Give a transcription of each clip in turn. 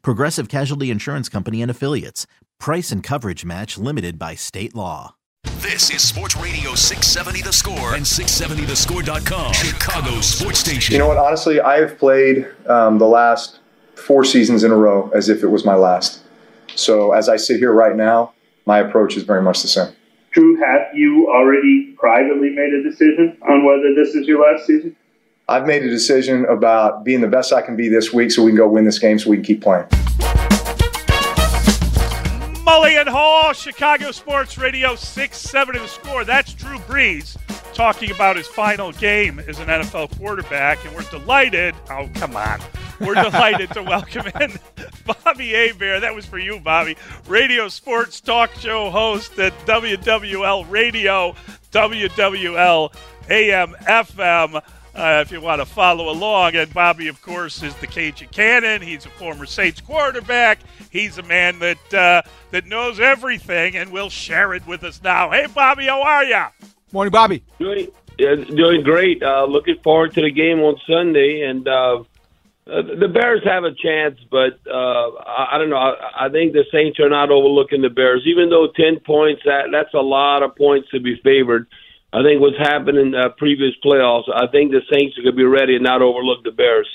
Progressive Casualty Insurance Company and Affiliates. Price and coverage match limited by state law. This is Sports Radio 670 The Score and 670thescore.com, Chicago's sports station. You know what? Honestly, I have played um, the last four seasons in a row as if it was my last. So as I sit here right now, my approach is very much the same. Drew, have you already privately made a decision on whether this is your last season? I've made a decision about being the best I can be this week so we can go win this game so we can keep playing. Mully Haugh, Chicago Sports Radio 670 the score. That's Drew Brees talking about his final game as an NFL quarterback, and we're delighted. Oh, come on. We're delighted to welcome in Bobby Hebert. That was for you, Bobby. Radio sports talk show host at WWL Radio, WWL AM FM. Uh, if you want to follow along. And Bobby, of course, is the Cajun Cannon. He's a former Saints quarterback. He's a man that uh, that knows everything, and will share it with us now. Hey, Bobby, how are you? Morning, Bobby. Doing, yeah, doing great. Uh, looking forward to the game on Sunday, and uh, uh, the Bears have a chance, but uh, I, I don't know. I, I think the Saints are not overlooking the Bears, even though ten points that that's a lot of points to be favored. I think what's happened in uh, previous playoffs, I think the Saints are going to be ready and not overlook the Bears.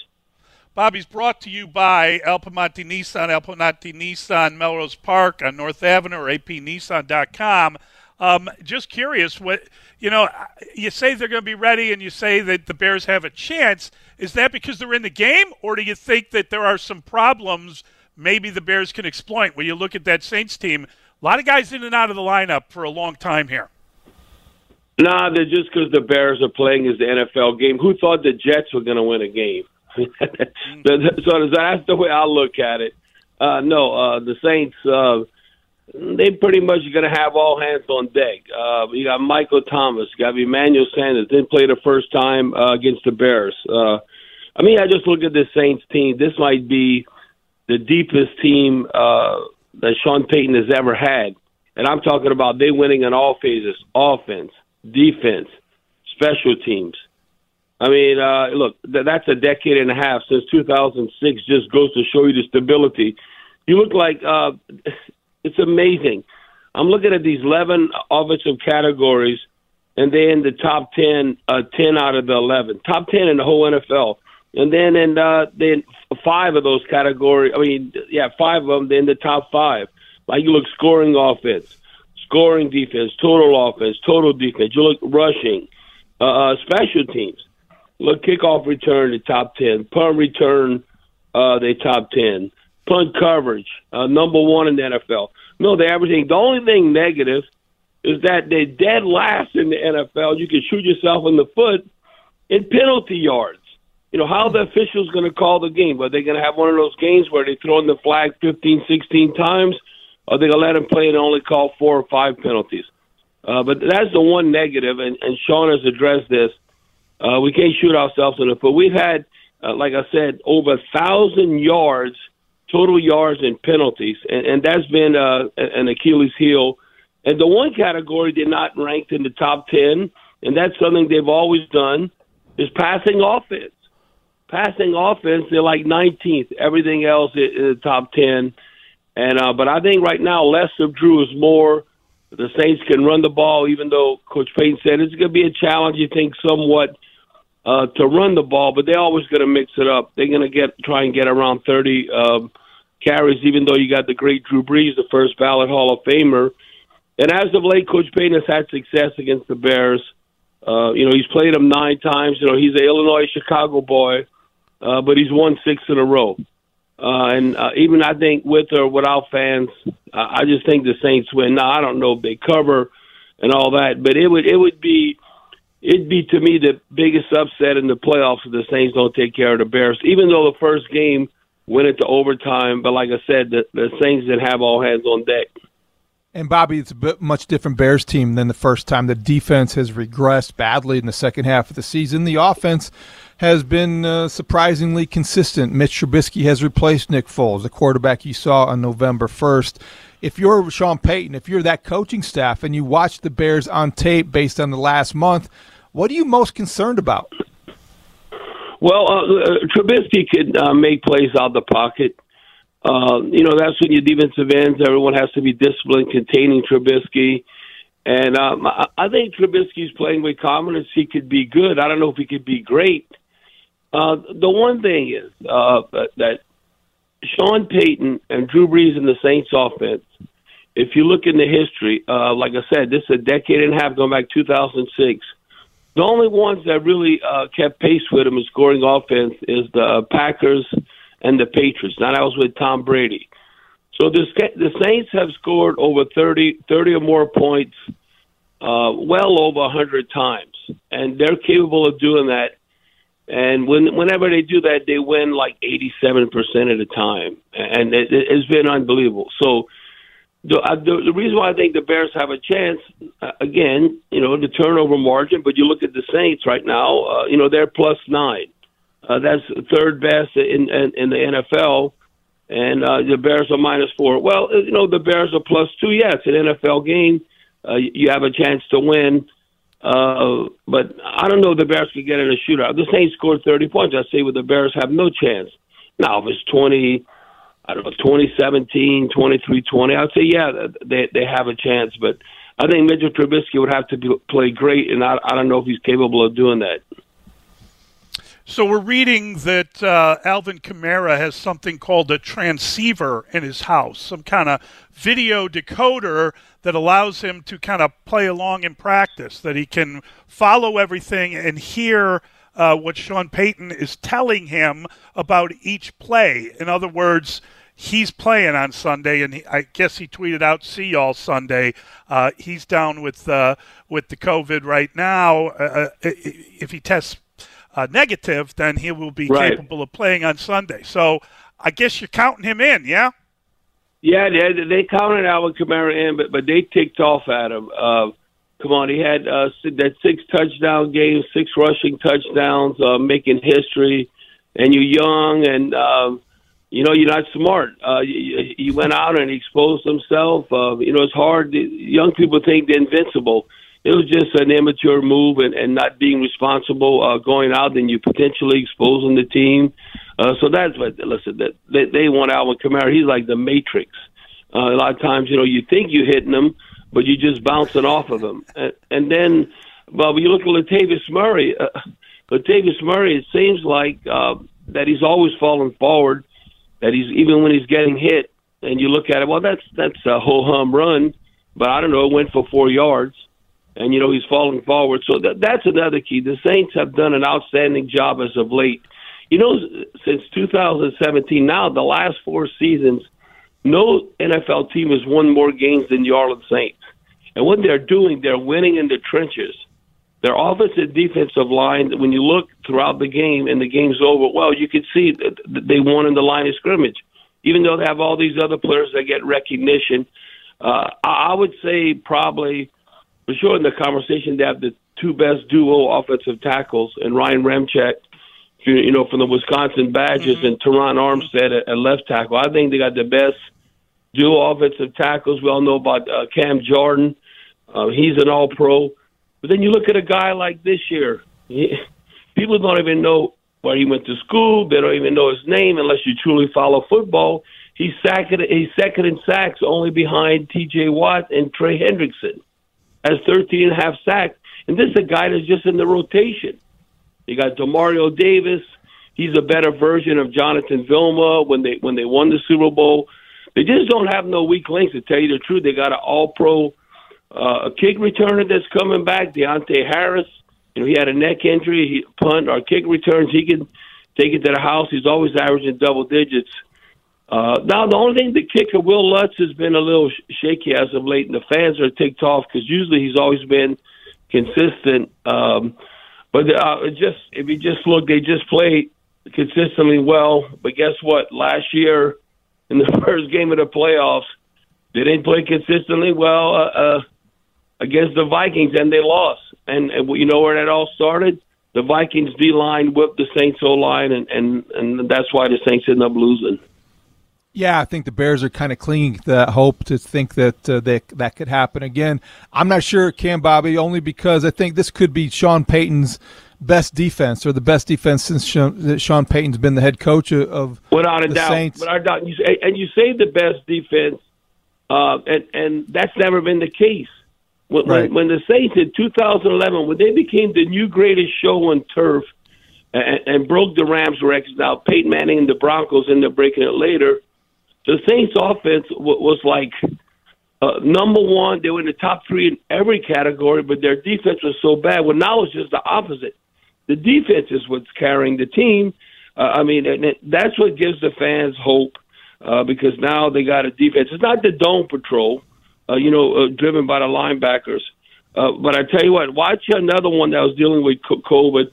Bobby's brought to you by El Nissan, El Nissan, Melrose Park on North Avenue or apnissan.com. Um, just curious, what you know, you say they're going to be ready, and you say that the Bears have a chance. Is that because they're in the game, or do you think that there are some problems maybe the Bears can exploit? When you look at that Saints team, a lot of guys in and out of the lineup for a long time here. Nah, they're just because the Bears are playing is the NFL game. Who thought the Jets were going to win a game? so that's the way I look at it. Uh, no, uh, the Saints, uh, they pretty much are going to have all hands on deck. Uh, you got Michael Thomas, you got Emmanuel Sanders. Didn't play the first time uh, against the Bears. Uh, I mean, I just look at this Saints team. This might be the deepest team uh, that Sean Payton has ever had. And I'm talking about they winning in all phases offense, defense, special teams. I mean, uh, look, th- that's a decade and a half since 2006. Just goes to show you the stability. You look like uh, it's amazing. I'm looking at these 11 offensive categories, and they're in the top 10, uh, 10 out of the 11, top 10 in the whole NFL. And then in uh, then five of those categories, I mean, yeah, five of them, they're in the top five. Like you look scoring offense, scoring defense, total offense, total defense. You look rushing, uh, uh, special teams. Look, kickoff return, the top 10. Punt return, uh, they top 10. Punt coverage, uh, number one in the NFL. No, they're averaging. The only thing negative is that they're dead last in the NFL. You can shoot yourself in the foot in penalty yards. You know, how the officials going to call the game? Are they going to have one of those games where they throw in the flag 15, 16 times? Are they going to let them play and only call four or five penalties? Uh, but that's the one negative, and, and Sean has addressed this. Uh, we can't shoot ourselves in the foot. We've had, uh, like I said, over a thousand yards, total yards and penalties, and, and that's been uh, an Achilles heel. And the one category they're not ranked in the top ten, and that's something they've always done, is passing offense. Passing offense, they're like 19th. Everything else is in the top 10. And uh, but I think right now less of Drew is more. The Saints can run the ball, even though Coach Payton said it's going to be a challenge. You think somewhat uh, to run the ball, but they're always going to mix it up. They're going to get try and get around 30 um, carries, even though you got the great Drew Brees, the first ballot Hall of Famer. And as of late, Coach Payton has had success against the Bears. Uh, you know, he's played them nine times. You know, he's an Illinois Chicago boy, uh, but he's won six in a row. Uh, and uh, even I think with or without fans, uh, I just think the Saints win. Now I don't know if they cover and all that, but it would it would be it'd be to me the biggest upset in the playoffs if the Saints don't take care of the Bears. Even though the first game went into overtime, but like I said, the, the Saints didn't have all hands on deck. And Bobby, it's a much different Bears team than the first time. The defense has regressed badly in the second half of the season. The offense has been uh, surprisingly consistent. Mitch Trubisky has replaced Nick Foles, the quarterback you saw on November 1st. If you're Sean Payton, if you're that coaching staff and you watch the Bears on tape based on the last month, what are you most concerned about? Well, uh, Trubisky can uh, make plays out of the pocket. Uh, you know, that's when your defensive ends, everyone has to be disciplined, containing Trubisky. And um, I think Trubisky's playing with confidence. He could be good. I don't know if he could be great. Uh, the one thing is uh, that Sean Payton and Drew Brees in the Saints offense, if you look in the history, uh, like I said, this is a decade and a half going back 2006. The only ones that really uh, kept pace with him in scoring offense is the Packers and the Patriots. Now that was with Tom Brady. So the the Saints have scored over 30, 30 or more points, uh, well over hundred times, and they're capable of doing that. And when whenever they do that, they win like eighty seven percent of the time, and it, it's been unbelievable. So. The, uh, the, the reason why I think the Bears have a chance, uh, again, you know, the turnover margin, but you look at the Saints right now, uh, you know, they're plus nine. Uh, that's third best in, in, in the NFL, and uh, the Bears are minus four. Well, you know the Bears are plus two. Yes, an NFL game, you have a chance to win. Uh, but I don't know if the Bears could get in a shootout. The Saints scored 30 points. I say, well, the Bears have no chance. Now, if it's 20, I don't know, 2017, 23 20, I'd say, yeah, they, they have a chance. But I think Mitchell Trubisky would have to play great, and I, I don't know if he's capable of doing that. So we're reading that uh, Alvin Kamara has something called a transceiver in his house, some kind of video decoder that allows him to kind of play along in practice, that he can follow everything and hear uh, what Sean Payton is telling him about each play. In other words, he's playing on Sunday, and he, I guess he tweeted out, "See y'all Sunday." Uh, he's down with uh, with the COVID right now. Uh, uh, if he tests uh, negative, then he will be right. capable of playing on Sunday. So I guess you're counting him in, yeah? Yeah, they, they counted Alvin Kamara in, but but they ticked off at him. Uh, come on, he had uh, that six touchdown game, six rushing touchdowns, uh, making history. And you're young, and uh, you know you're not smart. Uh, you, you went out and exposed himself. Uh, you know it's hard. Young people think they're invincible it was just an immature move and, and not being responsible uh, going out and you potentially exposing the team. Uh, so that's what listen. That they, they want Alvin Kamara. He's like the Matrix. Uh, a lot of times, you know, you think you're hitting him, but you're just bouncing off of him. And, and then, well, when you look at Latavius Murray, uh, Latavius Murray, it seems like uh, that he's always falling forward. That he's even when he's getting hit, and you look at it, well, that's that's a whole hum run, but I don't know, it went for four yards and you know he's falling forward. So that, that's another key. The Saints have done an outstanding job as of late. You know, since 2017, now the last four seasons, no NFL team has won more games than the Orleans Saints. And what they're doing, they're winning in the trenches. Their offensive defensive line, when you look throughout the game and the game's over, well, you can see that they won in the line of scrimmage. Even though they have all these other players that get recognition, uh, I would say probably for sure in the conversation they have the two best duo offensive tackles and Ryan Ramczyk, you know, from the Wisconsin Badgers mm-hmm. and Terron Armstead at, at left tackle. I think they got the best duo offensive tackles. We all know about uh, Cam Jordan. Uh, he's an all pro. But then you look at a guy like this year. He, people don't even know where he went to school. They don't even know his name unless you truly follow football. He's second. He's second in sacks, only behind T.J. Watt and Trey Hendrickson has 13 and a half sacks. And this is a guy that's just in the rotation. You got Demario Davis. he's a better version of Jonathan Vilma when they when they won the Super Bowl. They just don't have no weak links. To tell you the truth, they got an All Pro uh, kick returner that's coming back, Deonte Harris. You know, he had a neck injury. He punt or kick returns. He can take it to the house. He's always averaging double digits. Uh, now, the only thing the kicker, Wil Lutz, has been a little shaky as of late, and the fans are ticked off because usually he's always been consistent. Um, but uh, just if you just look, they just play consistently well. But guess what? Last year, in the first game of the playoffs, they didn't play consistently well uh, uh, against the Vikings, and they lost. And, and you know where that all started? The Vikings D line whipped the Saints O line, and, and and that's why the Saints ended up losing. Yeah, I think the Bears are kind of clinging to that hope to think that uh, they, that could happen again. I'm not sure it can, Bobby, only because I think this could be Sean Payton's best defense or the best defense since Sean, Sean Payton's been the head coach of without a the doubt. Saints. Without a doubt, you say, and you say the best defense, uh, and and that's never been the case. When, Right. when, when the Saints in 2011, when they became the new greatest show on turf, and, and broke the Rams' records. Now Peyton Manning and the Broncos ended up breaking it later. The Saints' offense w- was like uh, number one. They were in the top three in every category, but their defense was so bad. Well, now it's just the opposite. The defense is what's carrying the team. Uh, I mean, and it, that's what gives the fans hope uh, because now they got a defense. It's not the dome patrol, uh, you know, uh, driven by the linebackers. Uh, but I tell you what, watch another one that was dealing with co- COVID.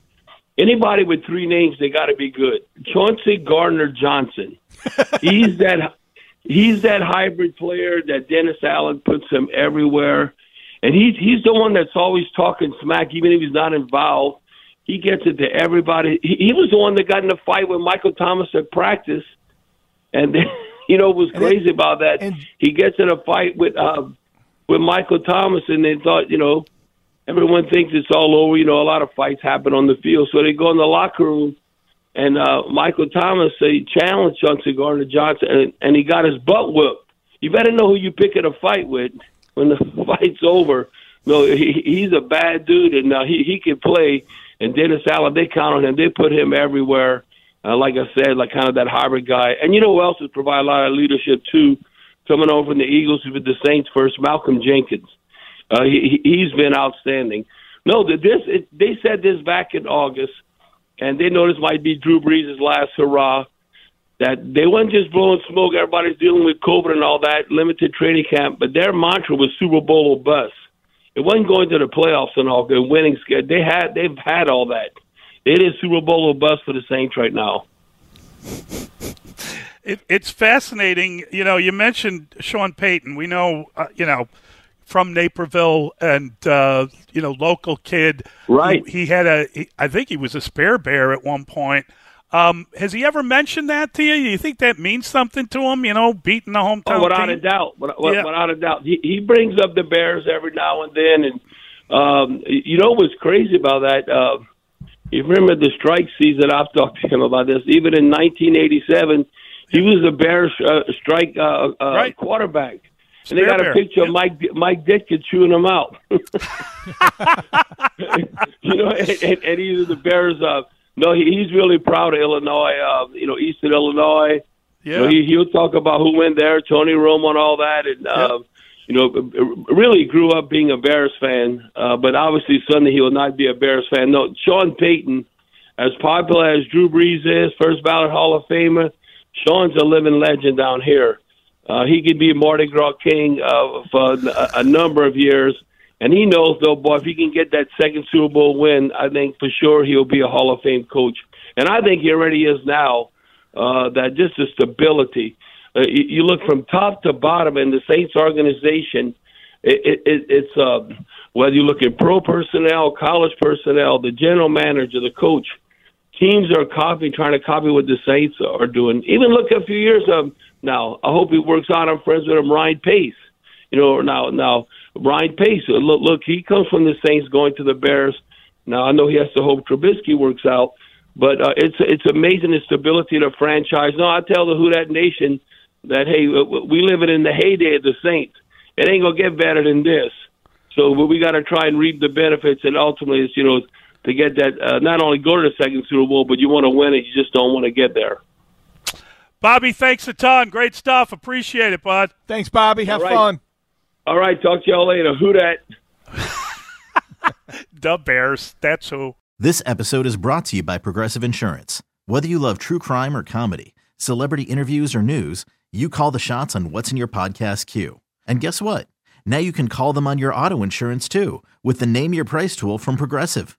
Anybody with three names, they got to be good. Chauncey Gardner Johnson. he's that. He's that hybrid player that Dennis Allen puts him everywhere, and he's he's the one that's always talking smack, even if he's not involved. He gets it to everybody. He, he was the one that got in a fight with Michael Thomas at practice, and then, you know was crazy about that? And, he gets in a fight with uh, with Michael Thomas, and they thought, you know, everyone thinks it's all over. You know, a lot of fights happen on the field, so they go in the locker room, and uh, Michael Thomas he challenged Chauncey Gardner Johnson, and, and he got his butt whooped. You better know who you picking a fight with when the fight's over. No, he, he's a bad dude, and uh, he he can play. And Dennis Allen, they count on him. They put him everywhere. Uh, like I said, like kind of that hybrid guy. And you know who else has provided a lot of leadership too? Coming over from the Eagles with the Saints first, Malcolm Jenkins. Uh, he, he's been outstanding. No, this it, they said this back in August, and they know this might be Drew Brees' last hurrah. That they weren't just blowing smoke. Everybody's dealing with COVID and all that limited training camp, but their mantra was Super Bowl or bust. It wasn't going to the playoffs and all good winning. They had they've had all that. It is Super Bowl or bust for the Saints right now. It, it's fascinating. You know, you mentioned Sean Payton. We know, uh, you know, from Naperville and uh, you know, local kid. Right. He, he had a. He, I think he was a spare bear at one point. Um, has he ever mentioned that to you? You think that means something to him? You know, beating the hometown Oh, without team? a doubt, without, Yeah. without a doubt. He, he brings up the Bears every now and then, and um, you know what's crazy about that? Uh, you remember the strike season? I've talked to him about this. Even in 1987, he was the Bears uh, strike uh, uh, quarterback. And they got a picture of Mike Mike Ditka chewing them out. you know, and, and, and he's the Bears. Uh, no, he, he's really proud of Illinois. Uh, you know, Eastern Illinois. You know, Yeah. he, he'll talk about who went there, Tony Romo, and all that, and uh, you know, really grew up being a Bears fan. Uh, but obviously, Sunday he will not be a Bears fan. No, Sean Payton, as popular as Drew Brees is, first ballot Hall of Famer, Sean's a living legend down here. Uh, he could be a Mardi Gras king uh, for a, a number of years. And he knows, though, boy, if he can get that second Super Bowl win, I think for sure he'll be a Hall of Fame coach. And I think he already is now. Uh, that just the stability. Uh, you, you look from top to bottom in the Saints organization. It, it, it, it's uh, whether you look at pro personnel, college personnel, the general manager, the coach. Teams are copying, trying to copy what the Saints are doing. Even look a few years um, now. I hope he works out. I'm friends with him, Ryan Pace. You know, now now Ryan Pace. uh, Look, look, he comes from the Saints, going to the Bears. Now I know he has to hope Trubisky works out, but uh, it's it's amazing the stability of the franchise. No, I tell the Who Dat Nation that hey, we live it in the heyday of the Saints. It ain't gonna get better than this. So we got to try and reap the benefits, and ultimately, it's you know to get that. Uh, not only go to the second Super Bowl, but you want to win it. You just don't want to get there. Bobby, thanks a ton. Great stuff. Appreciate it, bud. Thanks, Bobby. Have All right. fun. All right, talk to y'all later. Who that? The Bears. That's who. This episode is brought to you by Progressive Insurance. Whether you love true crime or comedy, celebrity interviews or news, you call the shots on what's in your podcast queue. And guess what? Now you can call them on your auto insurance too with the Name Your Price tool from Progressive.